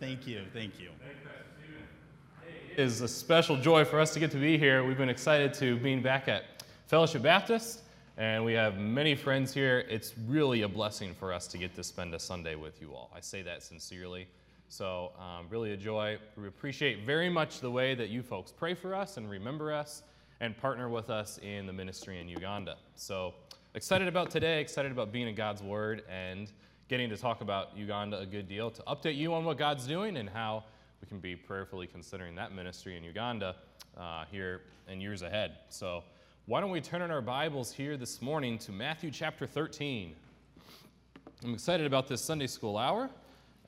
Thank you. Thank you. It is a special joy for us to get to be here. We've been excited to being back at Fellowship Baptist, and we have many friends here. It's really a blessing for us to get to spend a Sunday with you all. I say that sincerely. So, um, really a joy. We appreciate very much the way that you folks pray for us and remember us and partner with us in the ministry in Uganda. So, excited about today, excited about being in God's Word and getting to talk about Uganda a good deal, to update you on what God's doing and how we can be prayerfully considering that ministry in Uganda uh, here in years ahead. So, why don't we turn in our Bibles here this morning to Matthew chapter 13? I'm excited about this Sunday school hour.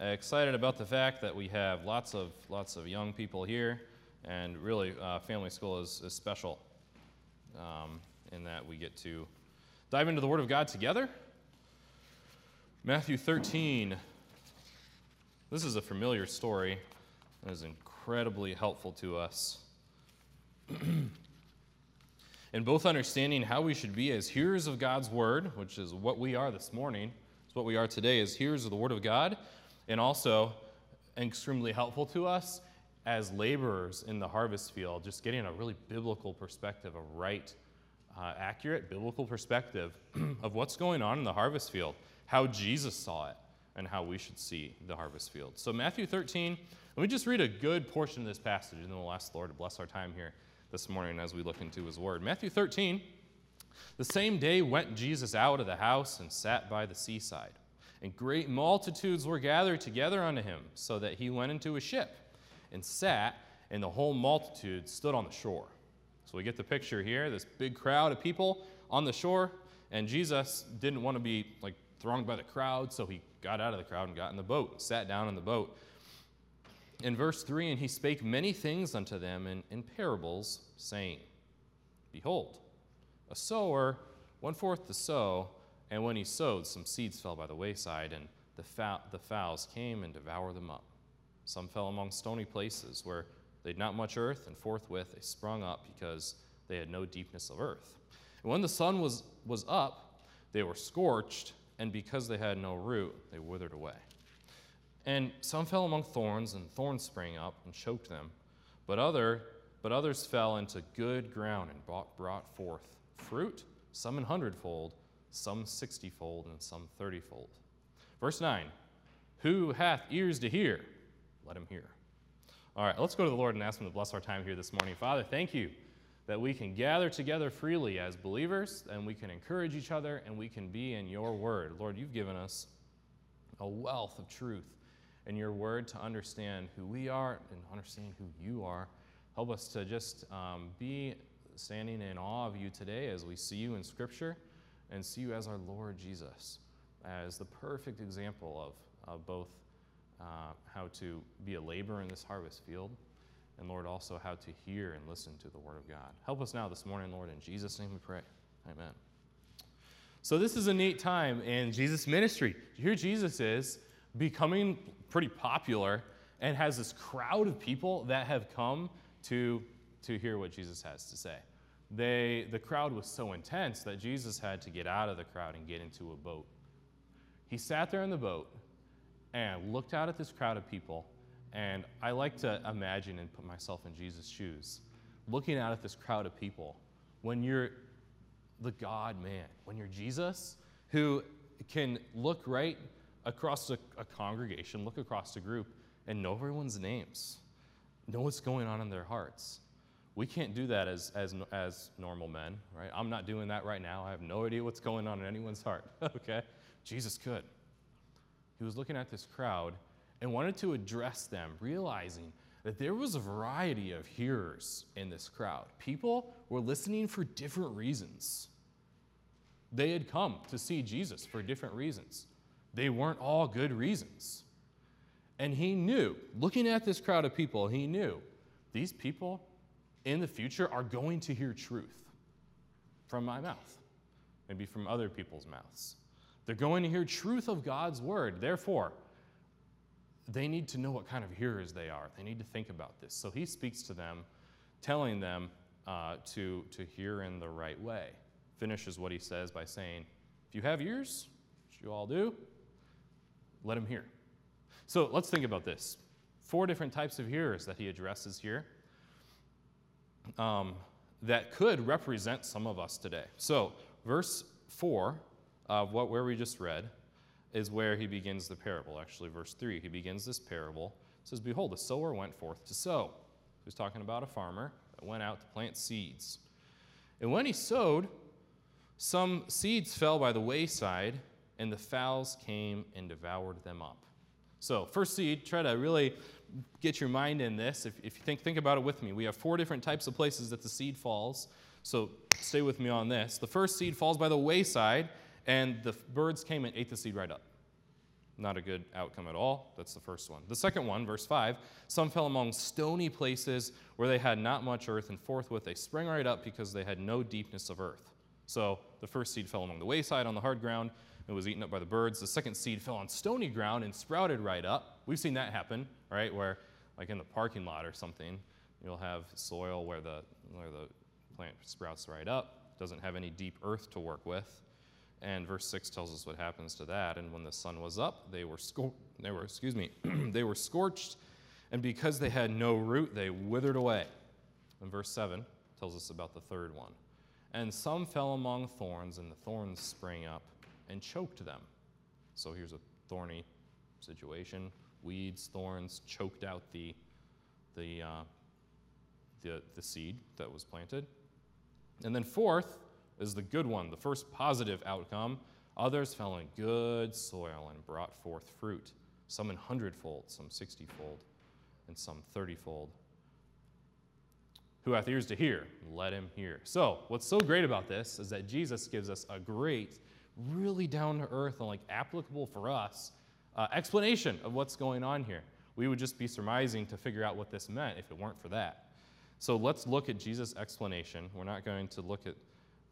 Excited about the fact that we have lots of lots of young people here, and really, uh, family school is, is special um, in that we get to dive into the Word of God together. Matthew 13. This is a familiar story and is incredibly helpful to us. in both understanding how we should be as hearers of God's Word, which is what we are this morning, it's what we are today as hearers of the Word of God, and also extremely helpful to us as laborers in the harvest field, just getting a really biblical perspective, a right, uh, accurate biblical perspective of what's going on in the harvest field, how Jesus saw it, and how we should see the harvest field. So, Matthew 13, let me just read a good portion of this passage, and then we'll ask the Lord to bless our time here this morning as we look into his word. Matthew 13, the same day went Jesus out of the house and sat by the seaside and great multitudes were gathered together unto him, so that he went into a ship and sat, and the whole multitude stood on the shore. So we get the picture here this big crowd of people on the shore, and Jesus didn't want to be like thronged by the crowd, so he got out of the crowd and got in the boat, sat down in the boat. In verse 3, and he spake many things unto them in, in parables, saying, Behold, a sower went forth to sow. And when he sowed, some seeds fell by the wayside, and the, the fowls came and devoured them up. Some fell among stony places where they had not much earth, and forthwith they sprung up because they had no deepness of earth. And when the sun was, was up, they were scorched, and because they had no root, they withered away. And some fell among thorns, and thorns sprang up and choked them. But, other, but others fell into good ground and brought, brought forth fruit, some an hundredfold some sixtyfold, and some thirtyfold. Verse 9 Who hath ears to hear? Let him hear. All right, let's go to the Lord and ask him to bless our time here this morning. Father, thank you that we can gather together freely as believers and we can encourage each other and we can be in your word. Lord, you've given us a wealth of truth in your word to understand who we are and understand who you are. Help us to just um, be standing in awe of you today as we see you in Scripture and see you as our Lord Jesus, as the perfect example of, of both uh, how to be a laborer in this harvest field, and Lord, also how to hear and listen to the Word of God. Help us now this morning, Lord. In Jesus' name we pray. Amen. So, this is a neat time in Jesus' ministry. Here, Jesus is becoming pretty popular and has this crowd of people that have come to, to hear what Jesus has to say they, the crowd was so intense that Jesus had to get out of the crowd and get into a boat. He sat there in the boat and looked out at this crowd of people. And I like to imagine and put myself in Jesus' shoes, looking out at this crowd of people when you're the God man, when you're Jesus, who can look right across a, a congregation, look across a group, and know everyone's names, know what's going on in their hearts. We can't do that as, as, as normal men, right? I'm not doing that right now. I have no idea what's going on in anyone's heart, okay? Jesus could. He was looking at this crowd and wanted to address them, realizing that there was a variety of hearers in this crowd. People were listening for different reasons. They had come to see Jesus for different reasons. They weren't all good reasons. And he knew, looking at this crowd of people, he knew these people in the future are going to hear truth from my mouth, maybe from other people's mouths. They're going to hear truth of God's word. Therefore, they need to know what kind of hearers they are. They need to think about this. So he speaks to them, telling them uh, to, to hear in the right way. Finishes what he says by saying, If you have ears, which you all do, let him hear. So let's think about this. four different types of hearers that he addresses here um, that could represent some of us today. So, verse 4 of what, where we just read is where he begins the parable. Actually, verse 3, he begins this parable. It says, Behold, a sower went forth to sow. He was talking about a farmer that went out to plant seeds. And when he sowed, some seeds fell by the wayside, and the fowls came and devoured them up. So, first seed, try to really get your mind in this. If, if you think, think about it with me, we have four different types of places that the seed falls. So, stay with me on this. The first seed falls by the wayside, and the birds came and ate the seed right up. Not a good outcome at all. That's the first one. The second one, verse 5 some fell among stony places where they had not much earth, and forthwith they sprang right up because they had no deepness of earth. So the first seed fell among the wayside on the hard ground It was eaten up by the birds. The second seed fell on stony ground and sprouted right up. We've seen that happen, right? Where, like in the parking lot or something, you'll have soil where the, where the plant sprouts right up, doesn't have any deep earth to work with. And verse 6 tells us what happens to that. And when the sun was up, they were, scor- they were excuse me, they were scorched, and because they had no root, they withered away. And verse 7 tells us about the third one. And some fell among thorns, and the thorns sprang up and choked them. So here's a thorny situation. Weeds, thorns choked out the, the, uh, the, the seed that was planted. And then, fourth, is the good one, the first positive outcome. Others fell in good soil and brought forth fruit, some in hundredfold, some sixtyfold, and some thirtyfold. Who hath ears to hear, let him hear. So, what's so great about this is that Jesus gives us a great, really down to earth and like applicable for us uh, explanation of what's going on here. We would just be surmising to figure out what this meant if it weren't for that. So, let's look at Jesus' explanation. We're not going to look at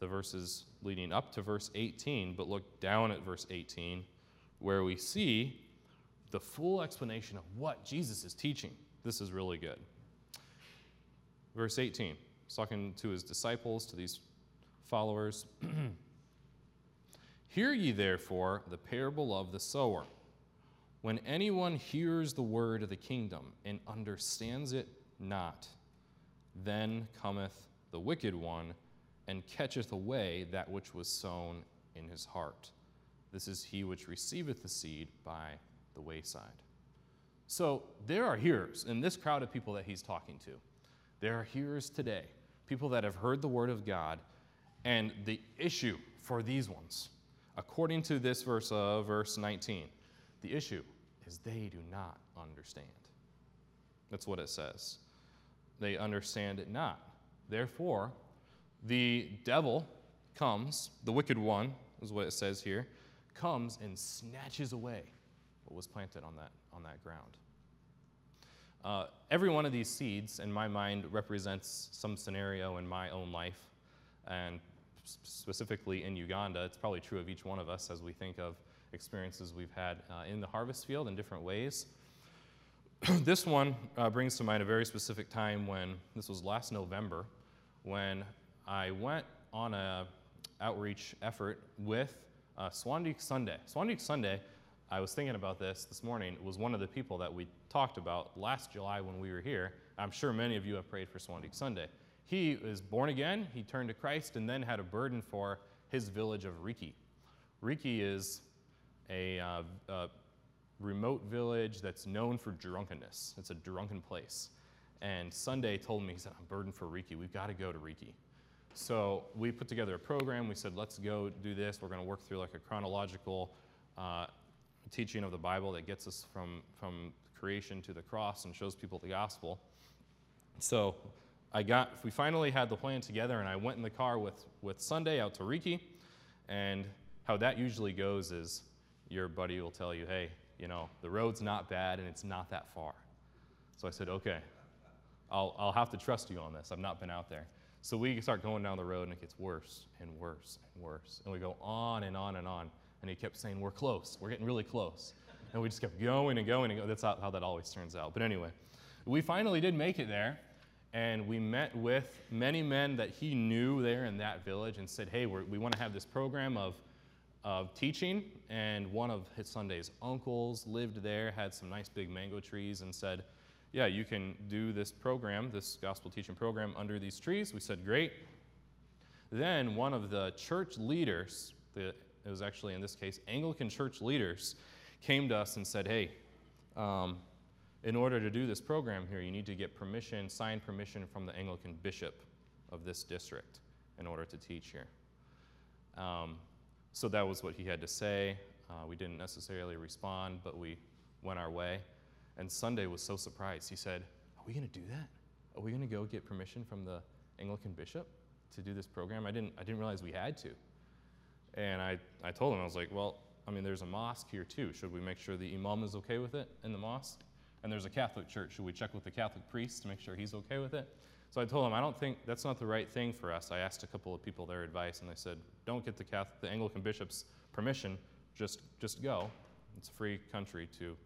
the verses leading up to verse 18, but look down at verse 18, where we see the full explanation of what Jesus is teaching. This is really good. Verse 18, he's talking to his disciples, to these followers. Hear ye therefore the parable of the sower. When anyone hears the word of the kingdom and understands it not, then cometh the wicked one and catcheth away that which was sown in his heart. This is he which receiveth the seed by the wayside. So there are hearers in this crowd of people that he's talking to. There are hearers today, people that have heard the word of God, and the issue for these ones, according to this verse of verse 19, the issue is they do not understand. That's what it says. They understand it not. Therefore, the devil comes, the wicked one is what it says here, comes and snatches away what was planted on that, on that ground. Uh, every one of these seeds, in my mind, represents some scenario in my own life, and specifically in Uganda. It's probably true of each one of us as we think of experiences we've had uh, in the harvest field in different ways. this one uh, brings to mind a very specific time when, this was last November, when I went on a outreach effort with uh, Swandik Sunday. Swandik Sunday, I was thinking about this this morning, was one of the people that we talked about last July when we were here. I'm sure many of you have prayed for Swandik Sunday. He was born again, he turned to Christ, and then had a burden for his village of Riki. Riki is a, uh, a remote village that's known for drunkenness. It's a drunken place. And Sunday told me, he said, I'm burdened for Riki. We've got to go to Riki. So we put together a program. We said, let's go do this. We're going to work through like a chronological uh, teaching of the Bible that gets us from, from creation to the cross and shows people the gospel. So I got, we finally had the plan together, and I went in the car with, with Sunday out to Riki. And how that usually goes is your buddy will tell you, hey, you know, the road's not bad and it's not that far. So I said, okay, I'll, I'll have to trust you on this. I've not been out there. So we start going down the road and it gets worse and worse and worse. And we go on and on and on. And he kept saying, We're close. We're getting really close. And we just kept going and going and going. That's how that always turns out. But anyway, we finally did make it there. And we met with many men that he knew there in that village and said, Hey, we want to have this program of, of teaching. And one of his Sunday's uncles lived there, had some nice big mango trees, and said, yeah, you can do this program, this gospel teaching program, under these trees. We said, Great. Then one of the church leaders, the, it was actually in this case Anglican church leaders, came to us and said, Hey, um, in order to do this program here, you need to get permission, signed permission from the Anglican bishop of this district in order to teach here. Um, so that was what he had to say. Uh, we didn't necessarily respond, but we went our way. And Sunday was so surprised. He said, Are we going to do that? Are we going to go get permission from the Anglican bishop to do this program? I didn't, I didn't realize we had to. And I, I told him, I was like, Well, I mean, there's a mosque here too. Should we make sure the imam is okay with it in the mosque? And there's a Catholic church. Should we check with the Catholic priest to make sure he's okay with it? So I told him, I don't think that's not the right thing for us. I asked a couple of people their advice, and they said, don't get the, Catholic, the Anglican bishop's permission. Just, just go. It's a free country to,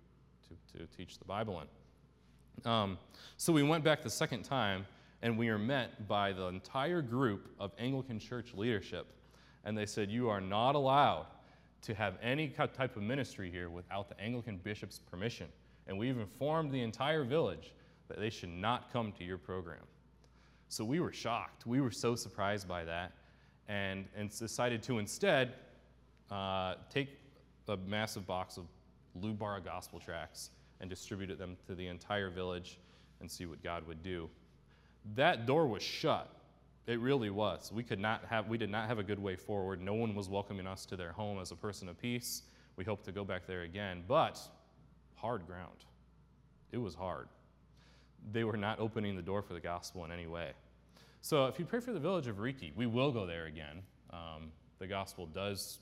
to, to teach the Bible in. Um, so we went back the second time, and we were met by the entire group of Anglican church leadership. And they said, You are not allowed to have any type of ministry here without the Anglican bishop's permission. And we've informed the entire village that they should not come to your program. So we were shocked. We were so surprised by that and, and decided to instead uh, take a massive box of Lugbara gospel tracts and distributed them to the entire village and see what God would do. That door was shut. It really was. We could not have we did not have a good way forward. No one was welcoming us to their home as a person of peace. We hope to go back there again, but hard ground. It was hard. They were not opening the door for the gospel in any way. So if you pray for the village of Riki, we will go there again. Um, the gospel does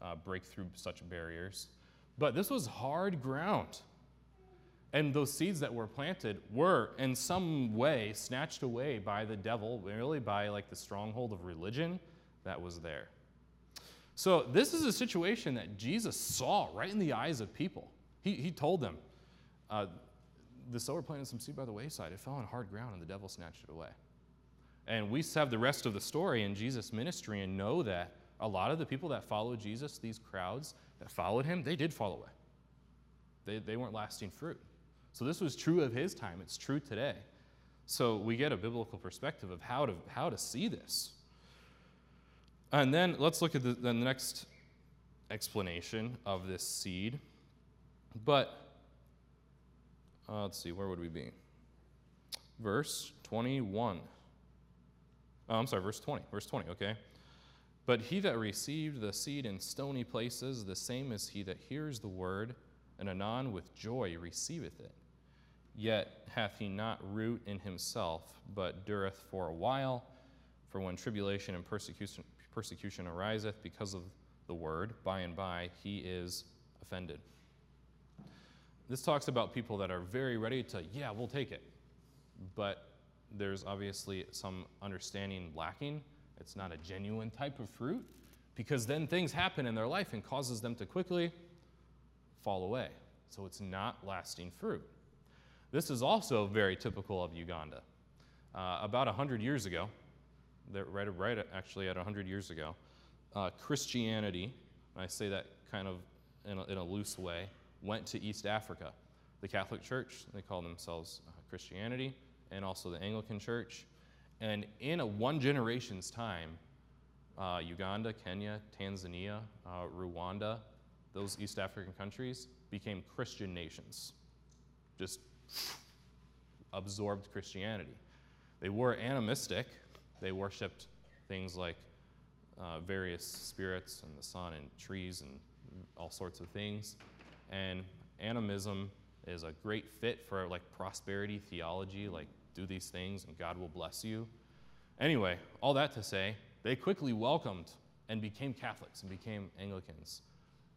uh, break through such barriers. But this was hard ground. And those seeds that were planted were, in some way, snatched away by the devil, really by like the stronghold of religion that was there. So, this is a situation that Jesus saw right in the eyes of people. He, he told them, uh, The sower planted some seed by the wayside. It fell on hard ground, and the devil snatched it away. And we have the rest of the story in Jesus' ministry and know that a lot of the people that followed Jesus, these crowds that followed him, they did fall away. They, they weren't lasting fruit. So this was true of his time, it's true today. So we get a biblical perspective of how to, how to see this. And then let's look at the, the next explanation of this seed. But uh, let's see, where would we be? Verse 21. Oh, I'm sorry, verse 20. Verse 20, okay. But he that received the seed in stony places, the same as he that hears the word, and anon with joy receiveth it. Yet hath he not root in himself, but dureth for a while. For when tribulation and persecution, persecution ariseth because of the word, by and by he is offended. This talks about people that are very ready to, yeah, we'll take it. But there's obviously some understanding lacking. It's not a genuine type of fruit because then things happen in their life and causes them to quickly fall away. So it's not lasting fruit. This is also very typical of Uganda. Uh, about 100 years ago, right, right actually at 100 years ago, uh, Christianity, I say that kind of in a, in a, loose way, went to East Africa. The Catholic Church, they call themselves uh, Christianity, and also the Anglican Church. And in a one generation's time, uh, Uganda, Kenya, Tanzania, uh, Rwanda, those East African countries became Christian nations. Just absorbed Christianity. They were animistic. They worshiped things like uh, various spirits and the sun and trees and all sorts of things. And animism is a great fit for like prosperity theology, like do these things and God will bless you. Anyway, all that to say, they quickly welcomed and became Catholics and became Anglicans,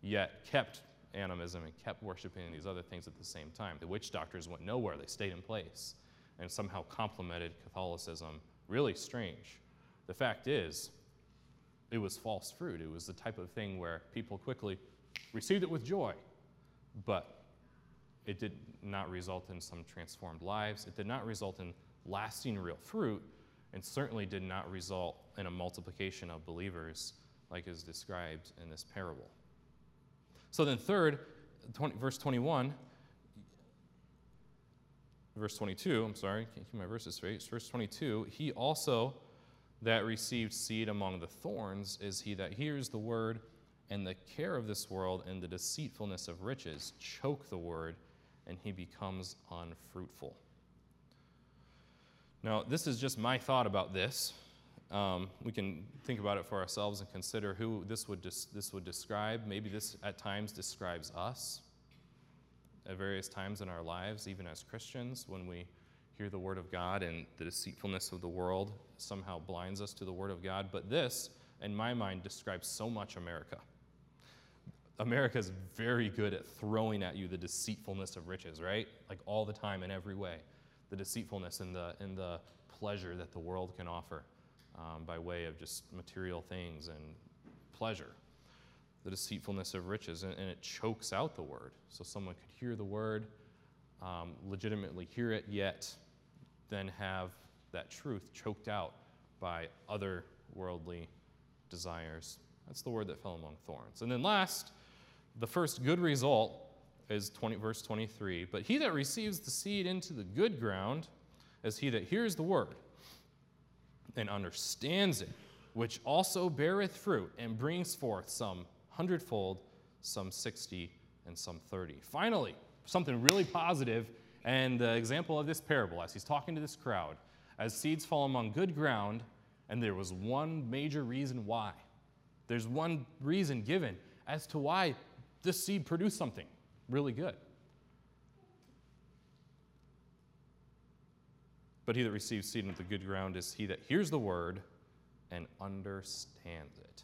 yet kept animism and kept worshiping these other things at the same time. The witch doctors went nowhere, they stayed in place and somehow complemented Catholicism. Really strange. The fact is, it was false fruit. It was the type of thing where people quickly received it with joy, but it did not result in some transformed lives. It did not result in lasting real fruit, and certainly did not result in a multiplication of believers like is described in this parable. So then, third, 20, verse 21 verse 22, I'm sorry, can't keep my verses straight. Verse 22, he also that received seed among the thorns is he that hears the word, and the care of this world and the deceitfulness of riches choke the word, and he becomes unfruitful. Now, this is just my thought about this. Um, we can think about it for ourselves and consider who this would, dis- this would describe. Maybe this at times describes us at various times in our lives, even as Christians, when we hear the Word of God and the deceitfulness of the world somehow blinds us to the Word of God. But this, in my mind, describes so much America. America is very good at throwing at you the deceitfulness of riches, right? Like all the time in every way. The deceitfulness and the, and the pleasure that the world can offer um, by way of just material things and pleasure. The deceitfulness of riches, and, and it chokes out the word. So someone could hear the word, um, legitimately hear it, yet then have that truth choked out by other worldly desires. That's the word that fell among thorns. And then last, the first good result is 20, verse 23. But he that receives the seed into the good ground is he that hears the word and understands it, which also beareth fruit and brings forth some hundredfold, some sixty, and some thirty. Finally, something really positive, and the example of this parable as he's talking to this crowd, as seeds fall among good ground, and there was one major reason why. There's one reason given as to why this seed produced something really good. But he that receives seed into the good ground is he that hears the word and understands it.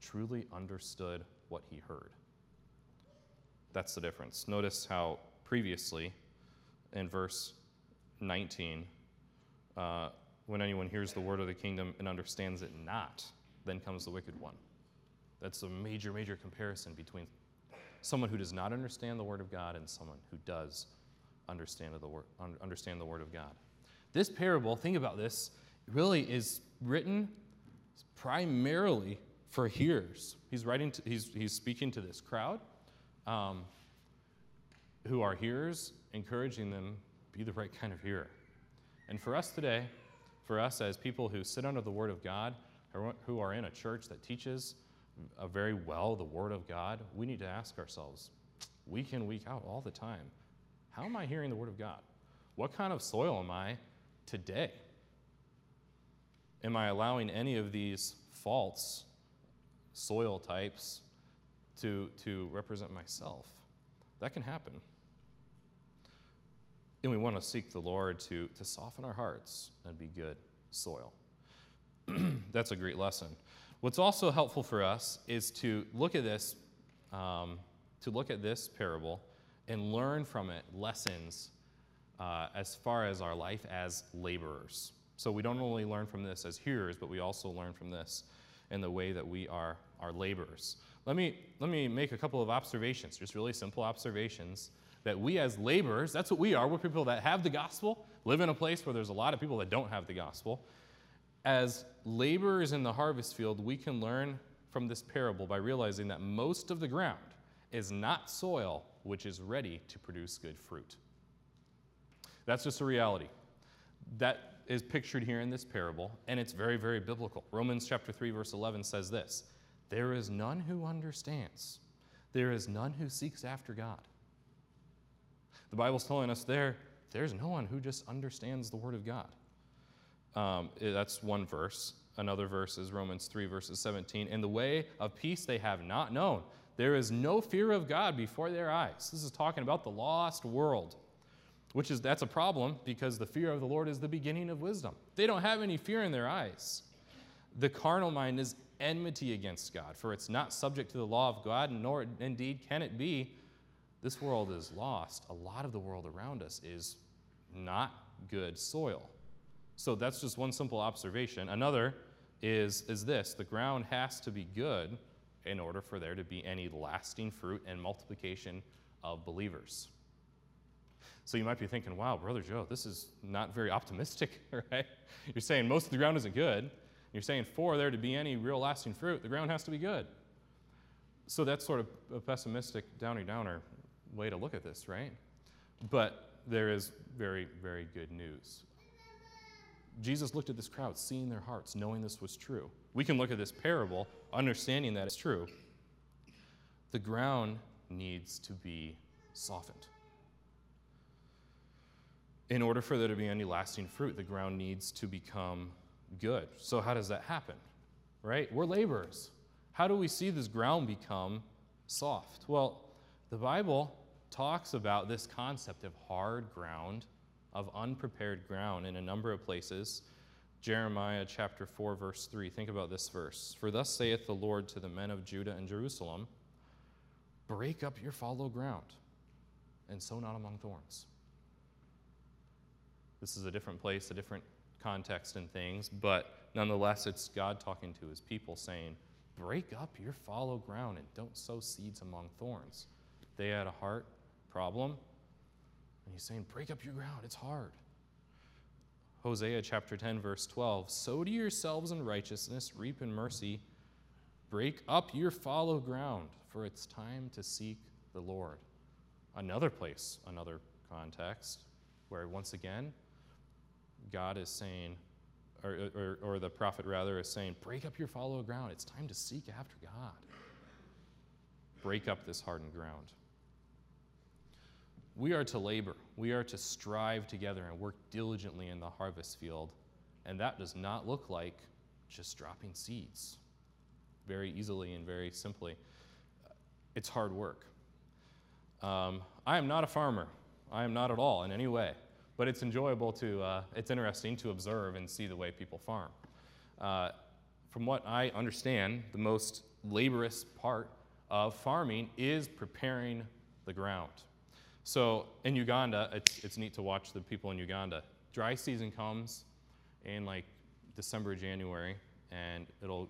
Truly understood what he heard. That's the difference. Notice how previously in verse 19, uh, when anyone hears the word of the kingdom and understands it not, then comes the wicked one. That's a major, major comparison between someone who does not understand the word of God and someone who does understand the word, understand the word of God. This parable, think about this, really is written primarily for hearers. He's writing, to, he's, he's speaking to this crowd um, who are hearers, encouraging them to be the right kind of hearer. And for us today, for us as people who sit under the Word of God, who are in a church that teaches uh, very well the Word of God, we need to ask ourselves, week in, week out, all the time, how am I hearing the Word of God? What kind of soil am I today? Am I allowing any of these false soil types to, to represent myself? That can happen. And we want to seek the Lord to, to soften our hearts and be good soil. That's a great lesson. What's also helpful for us is to look at this, um, to look at this parable and learn from it lessons uh, as far as our life as laborers. So we don't only learn from this as hearers, but we also learn from this in the way that we are our laborers. Let me, let me make a couple of observations, just really simple observations that we as laborers, that's what we are. We're people that have the gospel, live in a place where there's a lot of people that don't have the gospel. As laborers in the harvest field, we can learn from this parable by realizing that most of the ground is not soil which is ready to produce good fruit. That's just a reality. That is pictured here in this parable, and it's very, very biblical. Romans chapter 3, verse 11 says this There is none who understands, there is none who seeks after God. The Bible's telling us there, there's no one who just understands the Word of God. Um, that's one verse. Another verse is Romans 3, verses 17. In the way of peace they have not known. There is no fear of God before their eyes. This is talking about the lost world, which is that's a problem because the fear of the Lord is the beginning of wisdom. They don't have any fear in their eyes. The carnal mind is enmity against God, for it's not subject to the law of God, nor indeed can it be. This world is lost. A lot of the world around us is not good soil. So that's just one simple observation. Another is, is this the ground has to be good in order for there to be any lasting fruit and multiplication of believers. So you might be thinking, wow, Brother Joe, this is not very optimistic, right? You're saying most of the ground isn't good. You're saying for there to be any real lasting fruit, the ground has to be good. So that's sort of a pessimistic, downy downer way to look at this, right? But there is very, very good news. Jesus looked at this crowd, seeing their hearts, knowing this was true. We can look at this parable, understanding that it's true. The ground needs to be softened. In order for there to be any lasting fruit, the ground needs to become good. So, how does that happen? Right? We're laborers. How do we see this ground become soft? Well, the Bible talks about this concept of hard ground, of unprepared ground in a number of places. Jeremiah chapter 4, verse 3. Think about this verse. For thus saith the Lord to the men of Judah and Jerusalem Break up your fallow ground, and sow not among thorns. This is a different place, a different context and things, but nonetheless, it's God talking to his people saying, Break up your fallow ground and don't sow seeds among thorns. They had a heart problem, and he's saying, Break up your ground, it's hard. Hosea chapter 10, verse 12 Sow to yourselves in righteousness, reap in mercy, break up your fallow ground, for it's time to seek the Lord. Another place, another context, where once again, God is saying, or, or, or, the prophet rather is saying, break up your fallow ground. It's time to seek after God. Break up this hardened ground. We are to labor. We are to strive together and work diligently in the harvest field. And that does not look like just dropping seeds very easily and very simply. It's hard work. Um, I am not a farmer. I am not at all in any way but it's enjoyable to, uh, it's interesting to observe and see the way people farm. Uh, from what I understand, the most laborious part of farming is preparing the ground. So in Uganda, it's, it's neat to watch the people in Uganda. Dry season comes in like December, January, and it'll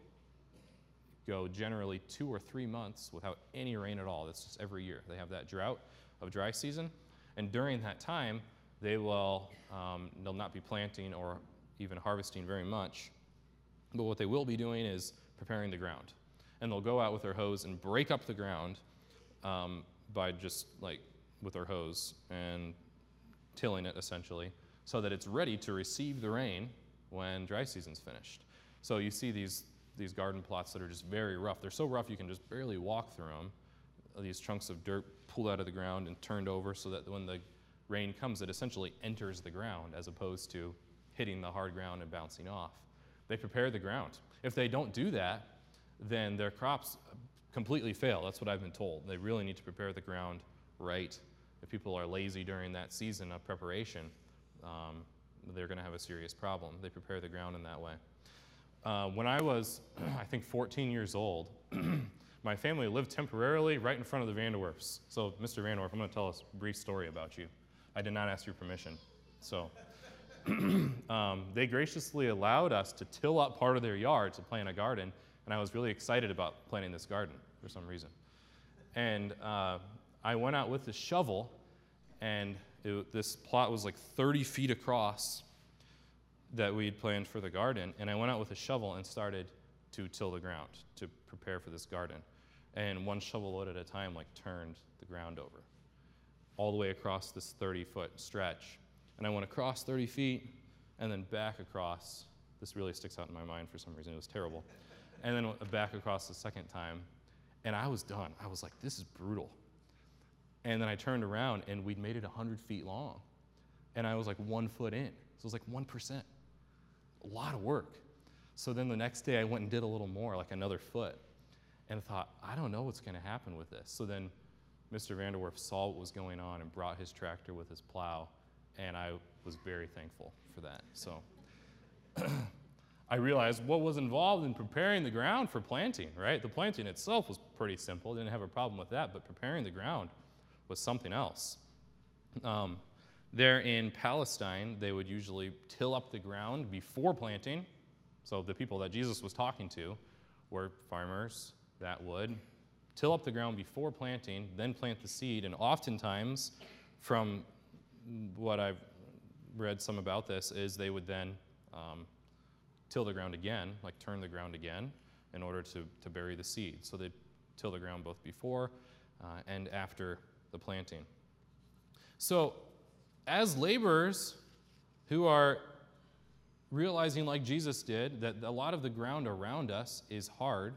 go generally two or three months without any rain at all. That's just every year. They have that drought of dry season. And during that time, they will um, they'll not be planting or even harvesting very much. But what they will be doing is preparing the ground. And they'll go out with their hoes and break up the ground um, by just like with their hoes and tilling it essentially so that it's ready to receive the rain when dry season's finished. So you see these, these garden plots that are just very rough. They're so rough you can just barely walk through them. These chunks of dirt pulled out of the ground and turned over so that when the rain comes, it essentially enters the ground as opposed to hitting the hard ground and bouncing off. They prepare the ground. If they don't do that, then their crops completely fail. That's what I've been told. They really need to prepare the ground right. If people are lazy during that season of preparation, um, they're going to have a serious problem. They prepare the ground in that way. Uh, when I was, I think, 14 years old, my family lived temporarily right in front of the Vanderwerfs. So, Mr. Vanderwerf, I'm going to tell a brief story about you. I did not ask your permission. So um, they graciously allowed us to till up part of their yard to plant a garden, and I was really excited about planting this garden for some reason. And uh, I went out with the shovel, and it, this plot was like 30 feet across that we'd planned for the garden, and I went out with a shovel and started to till the ground to prepare for this garden. And one shovel load at a time, like, turned the ground over all the way across this 30 foot stretch. And I went across 30 feet and then back across. This really sticks out in my mind for some reason. It was terrible. And then back across the second time. And I was done. I was like, this is brutal. And then I turned around and we'd made it 100 feet long. And I was like one foot in. So it was like 1%. A lot of work. So then the next day I went and did a little more, like another foot. And I thought, I don't know what's going to happen with this. So then Mr. Vanderwerf saw what was going on and brought his tractor with his plow, and I was very thankful for that. So I realized what was involved in preparing the ground for planting, right? The planting itself was pretty simple, didn't have a problem with that, but preparing the ground was something else. Um, there in Palestine, they would usually till up the ground before planting. So the people that Jesus was talking to were farmers that would till up the ground before planting, then plant the seed. And oftentimes, from what I've read some about this, is they would then um, till the ground again, like turn the ground again, in order to, to bury the seed. So they till the ground both before uh, and after the planting. So as laborers who are realizing, like Jesus did, that a lot of the ground around us is hard,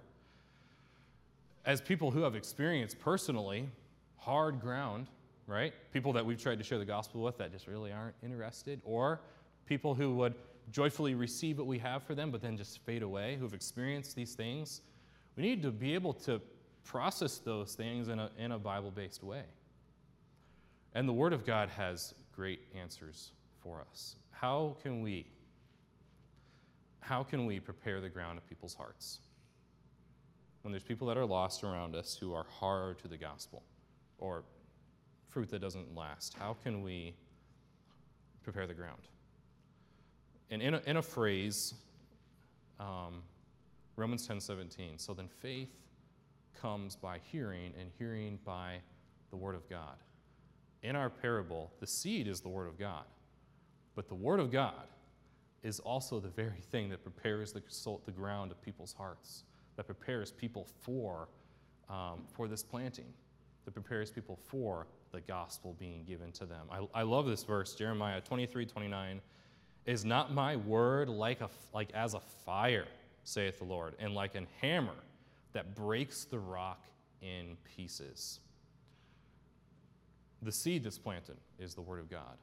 as people who have experienced personally hard ground, right? People that we've tried to share the gospel with that just really aren't interested, or people who would joyfully receive what we have for them but then just fade away, who've experienced these things. We need to be able to process those things in a, in a Bible based way. And the Word of God has great answers for us. How can we? How can we prepare the ground of people's hearts? When there's people that are lost around us who are hard to the gospel or fruit that doesn't last, how can we prepare the ground? And in a, in a phrase, um, Romans 10 17, so then faith comes by hearing, and hearing by the Word of God. In our parable, the seed is the Word of God, but the Word of God is also the very thing that prepares the, the ground of people's hearts, that prepares people for, um, for this planting, that prepares people for the gospel being given to them. I, I love this verse, Jeremiah 23 29. Is not my word like, a, like as a fire, saith the Lord, and like an hammer that breaks the rock in pieces? The seed that's planted is the word of God.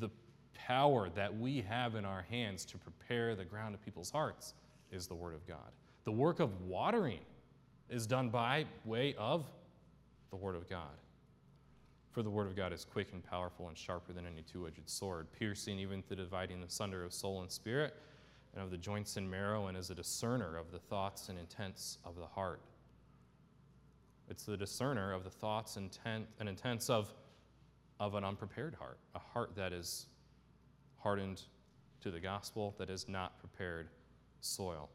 The power that we have in our hands to prepare the ground of people's hearts is the word of God. The work of watering is done by way of the word of God. For the word of God is quick and powerful and sharper than any two edged sword, piercing even to dividing asunder of soul and spirit, and of the joints and marrow, and is a discerner of the thoughts and intents of the heart. It's the discerner of the thoughts intent, and intents of, of an unprepared heart, a heart that is hardened to the gospel, that is not prepared soil.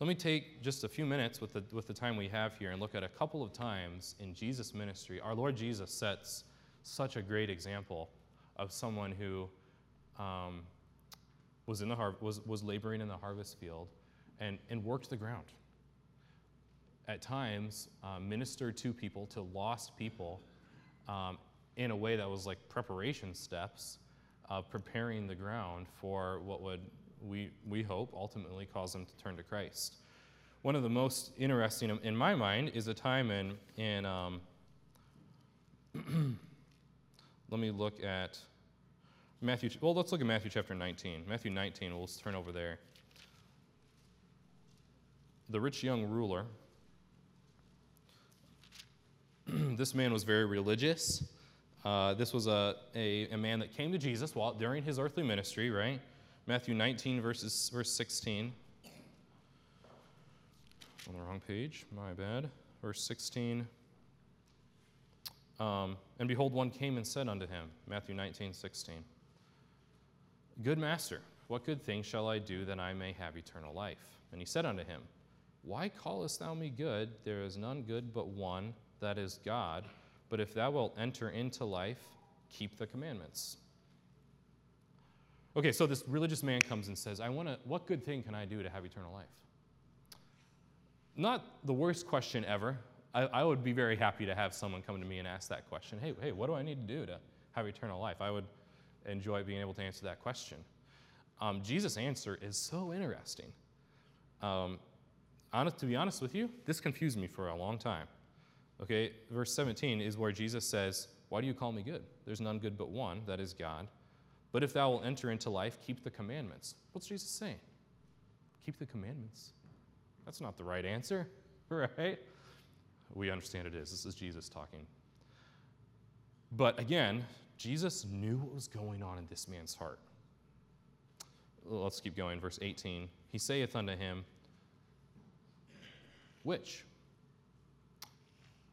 Let me take just a few minutes with the, with the time we have here and look at a couple of times in Jesus' ministry. Our Lord Jesus sets such a great example of someone who um, was, in the har- was, was laboring in the harvest field and, and worked the ground. At times, uh, ministered to people, to lost people, um, in a way that was like preparation steps preparing the ground for what would we, we hope, ultimately cause them to turn to Christ. One of the most interesting in my mind is a time in, in um, let me look at Matthew, well, let's look at Matthew chapter 19. Matthew 19, we'll turn over there. The rich young ruler. this man was very religious. Uh, this was a, a, a, man that came to Jesus while, during his earthly ministry, right? Matthew 19, verses, verse 16. On the wrong page, my bad. Verse 16. Um, and behold, one came and said unto him, Matthew 19, 16, Good master, what good thing shall I do that I may have eternal life? And he said unto him, Why callest thou me good? There is none good but one, that is God. But if thou wilt enter into life, keep the commandments. Okay, so this religious man comes and says, I want to, what good thing can I do to have eternal life? Not the worst question ever. I, I, would be very happy to have someone come to me and ask that question. Hey, hey, what do I need to do to have eternal life? I would enjoy being able to answer that question. Um, Jesus' answer is so interesting. Um, honest, to be honest with you, this confused me for a long time. Okay, verse 17 is where Jesus says, Why do you call me good? There's none good but one, that is God. But if thou wilt enter into life, keep the commandments. What's Jesus saying? Keep the commandments. That's not the right answer, right? We understand it is. This is Jesus talking. But again, Jesus knew what was going on in this man's heart. Let's keep going. Verse 18. He saith unto him, Which?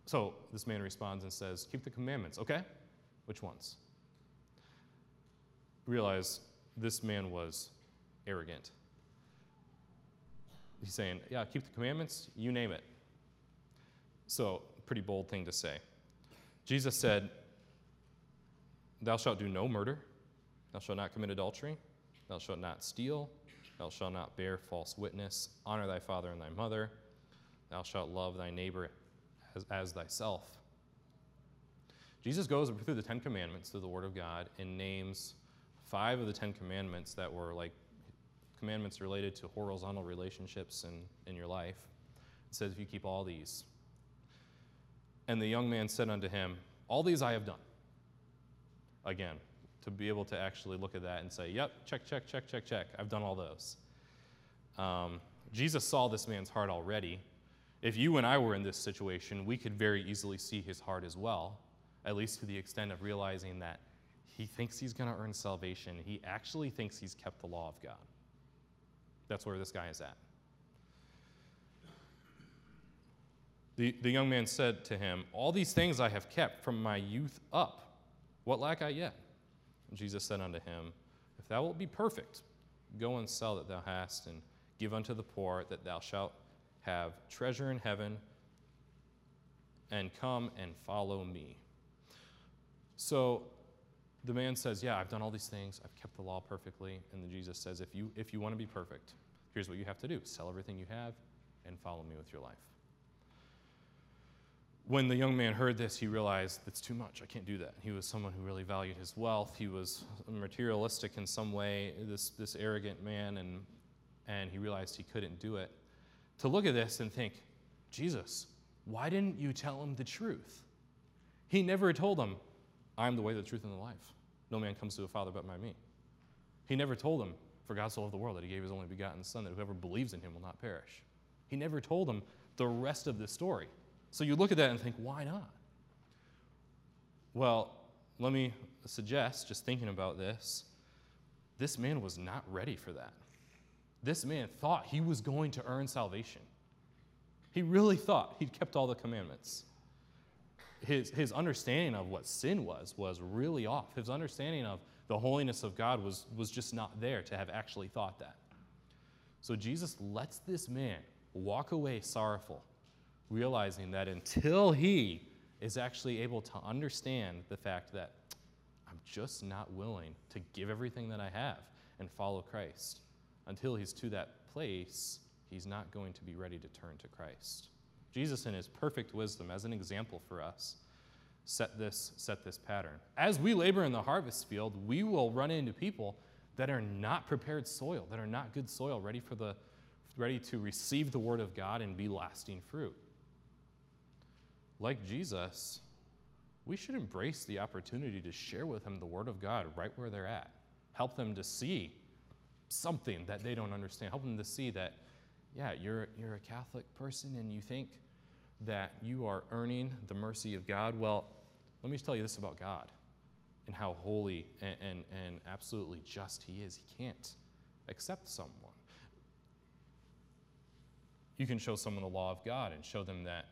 So this man responds and says, Keep the commandments. Okay? Which ones? realize this man was arrogant. He's saying, Yeah, keep the commandments, you name it. So, pretty bold thing to say. Jesus said, Thou shalt do no murder, thou shalt not commit adultery, thou shalt not steal, thou shalt not bear false witness, honor thy father and thy mother, thou shalt love thy neighbor as, as thyself. Jesus goes through the Ten Commandments, through the Word of God, and names five of the Ten Commandments that were like commandments related to horizontal relationships in, in your life. It says, If you keep all these. And the young man said unto him, All these I have done. Again, to be able to actually look at that and say, Yep, check, check, check, check, check. I've done all those. Um, Jesus saw this man's heart already. If you and I were in this situation, we could very easily see his heart as well, at least to the extent of realizing that he thinks he's going to earn salvation. He actually thinks he's kept the law of God. That's where this guy is at. The, the young man said to him, All these things I have kept from my youth up. What lack I yet? And Jesus said unto him, If thou wilt be perfect, go and sell that thou hast, and give unto the poor, that thou shalt have treasure in heaven, and come and follow me. So the man says, Yeah, I've done all these things. I've kept the law perfectly. And then Jesus says, If you, if you want to be perfect, here's what you have to do sell everything you have and follow me with your life. When the young man heard this, he realized it's too much. I can't do that. He was someone who really valued his wealth. He was materialistic in some way, this, this arrogant man, and, and he realized he couldn't do it. To look at this and think, Jesus, why didn't you tell him the truth? He never told him, I am the way, the truth, and the life. No man comes to the Father but by me. He never told him, For God so loved the world that he gave his only begotten Son, that whoever believes in him will not perish. He never told him the rest of the story. So you look at that and think, why not? Well, let me suggest, just thinking about this, this man was not ready for that. This man thought he was going to earn salvation. He really thought he'd kept all the commandments his, his understanding of what sin was was really off. His understanding of the holiness of God was, was just not there to have actually thought that. So Jesus lets this man walk away sorrowful, realizing that until he is actually able to understand the fact that I'm just not willing to give everything that I have and follow Christ, until he's to that place, he's not going to be ready to turn to Christ. Jesus, in his perfect wisdom, as an example for us, set this, set this pattern. As we labor in the harvest field, we will run into people that are not prepared soil, that are not good soil, ready for the ready to receive the word of God and be lasting fruit. Like Jesus, we should embrace the opportunity to share with them the word of God right where they're at. Help them to see something that they don't understand. Help them to see that, yeah, you're, you're a Catholic person and you think that you are earning the mercy of God? Well, let me tell you this about God and how holy and, and, and absolutely just He is. He can't accept someone. You can show someone the law of God and show them that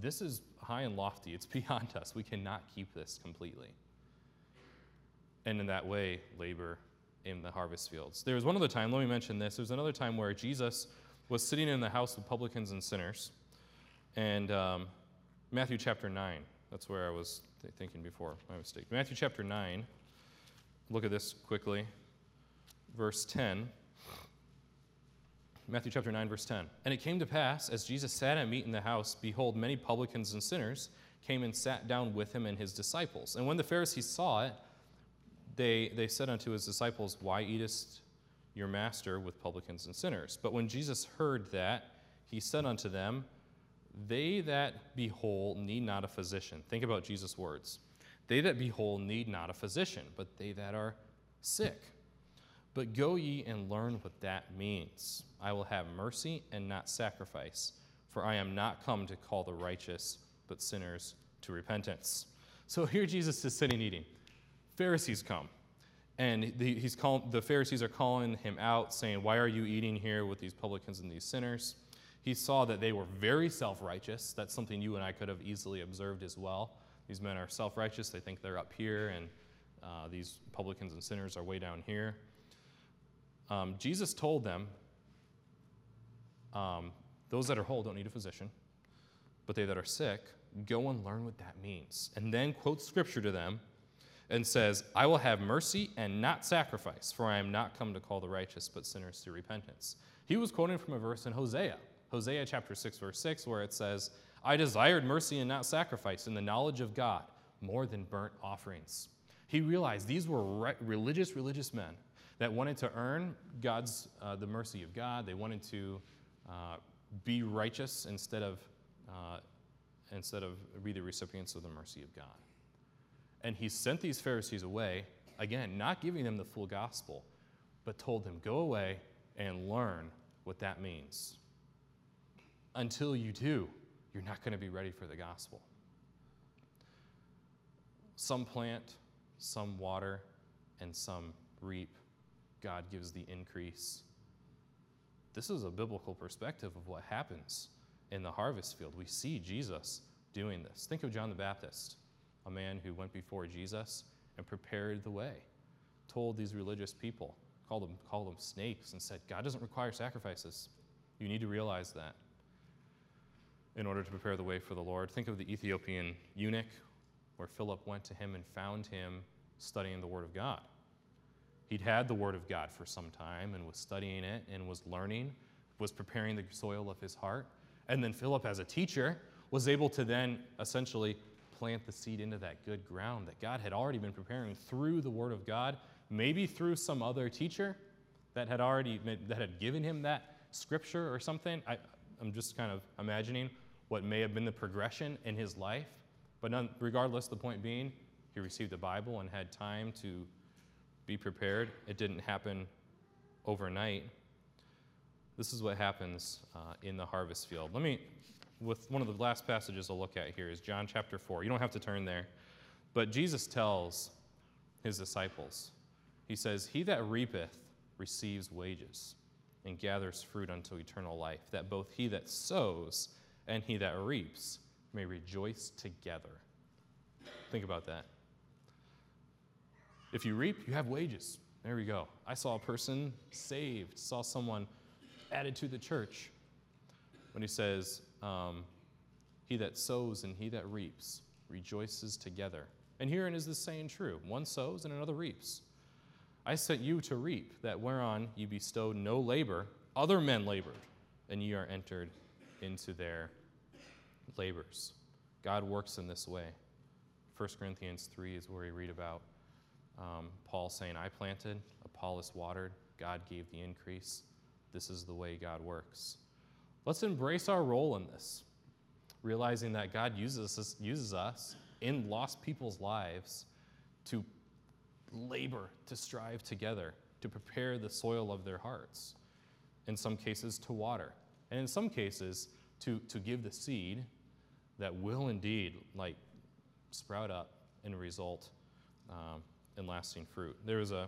this is high and lofty, it's beyond us. We cannot keep this completely. And in that way, labor in the harvest fields. There was one other time, let me mention this. There was another time where Jesus was sitting in the house of publicans and sinners and um, Matthew chapter 9, that's where I was th- thinking before, my mistake. Matthew chapter 9, look at this quickly. Verse 10. Matthew chapter 9, verse 10. And it came to pass, as Jesus sat at meat in the house, behold, many publicans and sinners came and sat down with him and his disciples. And when the Pharisees saw it, they, they said unto his disciples, Why eatest your master with publicans and sinners? But when Jesus heard that, he said unto them, they that be whole need not a physician. Think about Jesus' words. They that be whole need not a physician, but they that are sick. But go ye and learn what that means. I will have mercy and not sacrifice, for I am not come to call the righteous, but sinners to repentance. So here Jesus is sitting eating. Pharisees come. And the, he's call, the Pharisees are calling him out, saying, Why are you eating here with these publicans and these sinners? He saw that they were very self righteous. That's something you and I could have easily observed as well. These men are self righteous, they think they're up here, and uh, these publicans and sinners are way down here. Um, Jesus told them, um, Those that are whole don't need a physician, but they that are sick, go and learn what that means. And then quotes scripture to them and says, I will have mercy and not sacrifice, for I am not come to call the righteous, but sinners to repentance. He was quoting from a verse in Hosea Hosea chapter 6, verse 6, where it says, I desired mercy and not sacrifice, and the knowledge of God. more than burnt offerings. He realized these were re- religious, religious men that wanted to earn God's, uh, the mercy of God. They wanted to uh, be righteous instead of, uh, instead of be the recipients of the mercy of God. And he sent these Pharisees away, again, not giving them the full gospel, but told them, go away and learn what that means. Until you do, you're not going to be ready for the gospel. Some plant, some water, and some reap. God gives the increase. This is a biblical perspective of what happens in the harvest field. We see Jesus doing this. Think of John the Baptist, a man who went before Jesus and prepared the way, told these religious people, called them, called them snakes, and said, God doesn't require sacrifices. You need to realize that in order to prepare the way for the Lord. Think of the Ethiopian eunuch, where Philip went to him and found him studying the Word of God. He'd had the Word of God for some time and was studying it and was learning, was preparing the soil of his heart. And then Philip, as a teacher, was able to then essentially plant the seed into that good ground that God had already been preparing through the Word of God, maybe through some other teacher that had already that had given him that scripture or something. I, I'm just kind of imagining what may have been the progression in his life. But none, regardless, the point being, he received the Bible and had time to be prepared. It didn't happen overnight. This is what happens uh, in the harvest field. Let me, with one of the last passages I'll look at here is John chapter 4. You don't have to turn there. But Jesus tells his disciples, He says, He that reapeth receives wages and gathers fruit unto eternal life, that both he that sows and he that reaps may rejoice together. Think about that. If you reap, you have wages. There we go. I saw a person saved, saw someone added to the church. When he says, um, He that sows and he that reaps rejoices together. And herein is this saying true one sows and another reaps. I sent you to reap, that whereon ye bestowed no labor, other men labored, and ye are entered into their labors. God works in this way. 1 Corinthians 3 is where we read about um, Paul saying, I planted, Apollos watered, God gave the increase. This is the way God works. Let's embrace our role in this, realizing that God uses us, uses us in lost people's lives to labor to strive together to prepare the soil of their hearts. In some cases, to water. And in some cases, to, to give the seed that will indeed like sprout up and result um, in lasting fruit. There was a,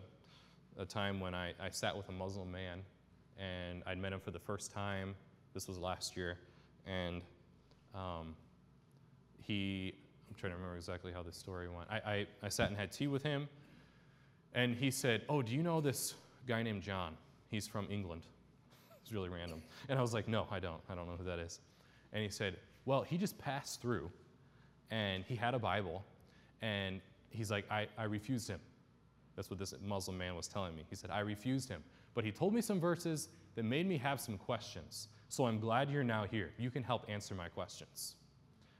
a time when I, I sat with a Muslim man and I'd met him for the first time. This was last year. And um, he, I'm trying to remember exactly how this story went. I, I, I sat and had tea with him and he said, Oh, do you know this guy named John? He's from England. It's really random. And I was like, No, I don't. I don't know who that is. And he said, Well, he just passed through and he had a Bible. And he's like, I, I refused him. That's what this Muslim man was telling me. He said, I refused him. But he told me some verses that made me have some questions. So I'm glad you're now here. You can help answer my questions.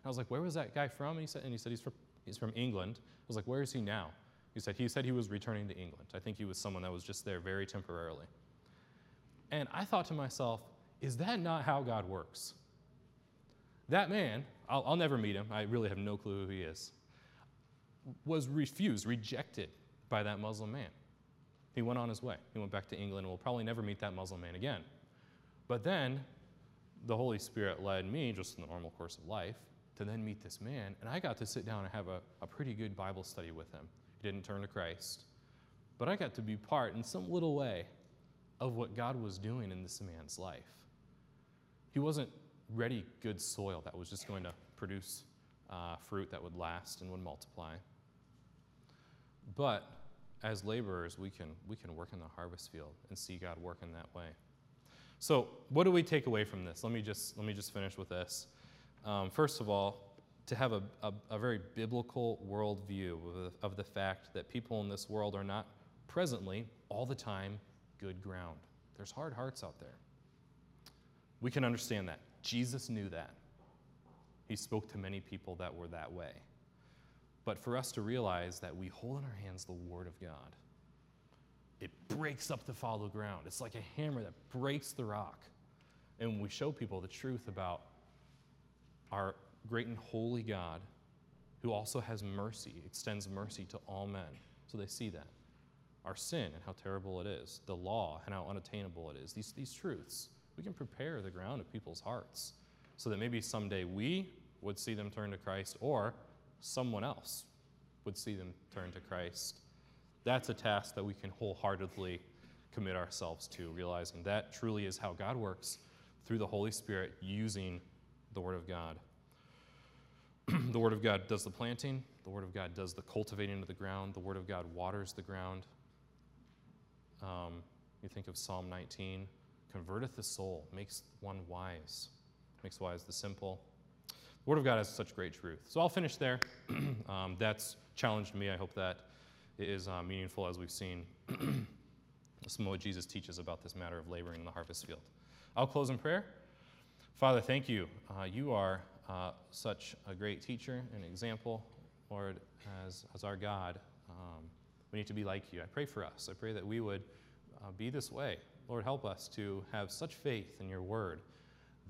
And I was like, Where was that guy from? And he said, and he said he's, from, he's from England. I was like, Where is he now? He said he said he was returning to England. I think he was someone that was just there very temporarily. And I thought to myself, is that not how God works? That man, I'll, I'll never meet him. I really have no clue who he is. Was refused, rejected by that Muslim man. He went on his way. He went back to England and will probably never meet that Muslim man again. But then the Holy Spirit led me, just in the normal course of life, to then meet this man, and I got to sit down and have a, a pretty good Bible study with him. He didn't turn to Christ. But I got to be part, in some little way, of what God was doing in this man's life. He wasn't ready, good soil that was just going to produce uh, fruit that would last and would multiply. But as laborers, we can, we can work in the harvest field and see God work in that way. So, what do we take away from this? Let me just, let me just finish with this. Um, first of all, to have a, a, a very biblical worldview of, of the fact that people in this world are not presently, all the time, good ground. There's hard hearts out there. We can understand that. Jesus knew that. He spoke to many people that were that way. but for us to realize that we hold in our hands the Word of God. It breaks up the fallow ground. It's like a hammer that breaks the rock. And we show people the truth about our great and holy God who also has mercy, extends mercy to all men. So they see that. Our sin and how terrible it is, the law and how unattainable it is, these, these truths. We can prepare the ground of people's hearts so that maybe someday we would see them turn to Christ or someone else would see them turn to Christ. That's a task that we can wholeheartedly commit ourselves to, realizing that truly is how God works through the Holy Spirit using the Word of God. the Word of God does the planting, the Word of God does the cultivating of the ground, the Word of God waters the ground. Um, you think of Psalm 19 converteth the soul, makes one wise, makes wise the simple. The Word of God has such great truth. So I'll finish there. um, that's challenged me. I hope that is uh, meaningful as we've seen some of what Jesus teaches about this matter of laboring in the harvest field. I'll close in prayer. Father, thank you. Uh, you are uh, such a great teacher and example, Lord, as, as our God. Um, we need to be like you. I pray for us. I pray that we would uh, be this way. Lord, help us to have such faith in your word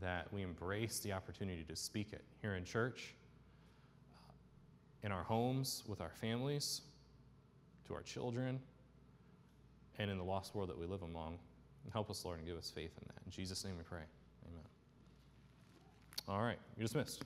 that we embrace the opportunity to speak it here in church, in our homes, with our families, to our children, and in the lost world that we live among. And help us, Lord, and give us faith in that. In Jesus' name we pray. Amen. All right, you're dismissed.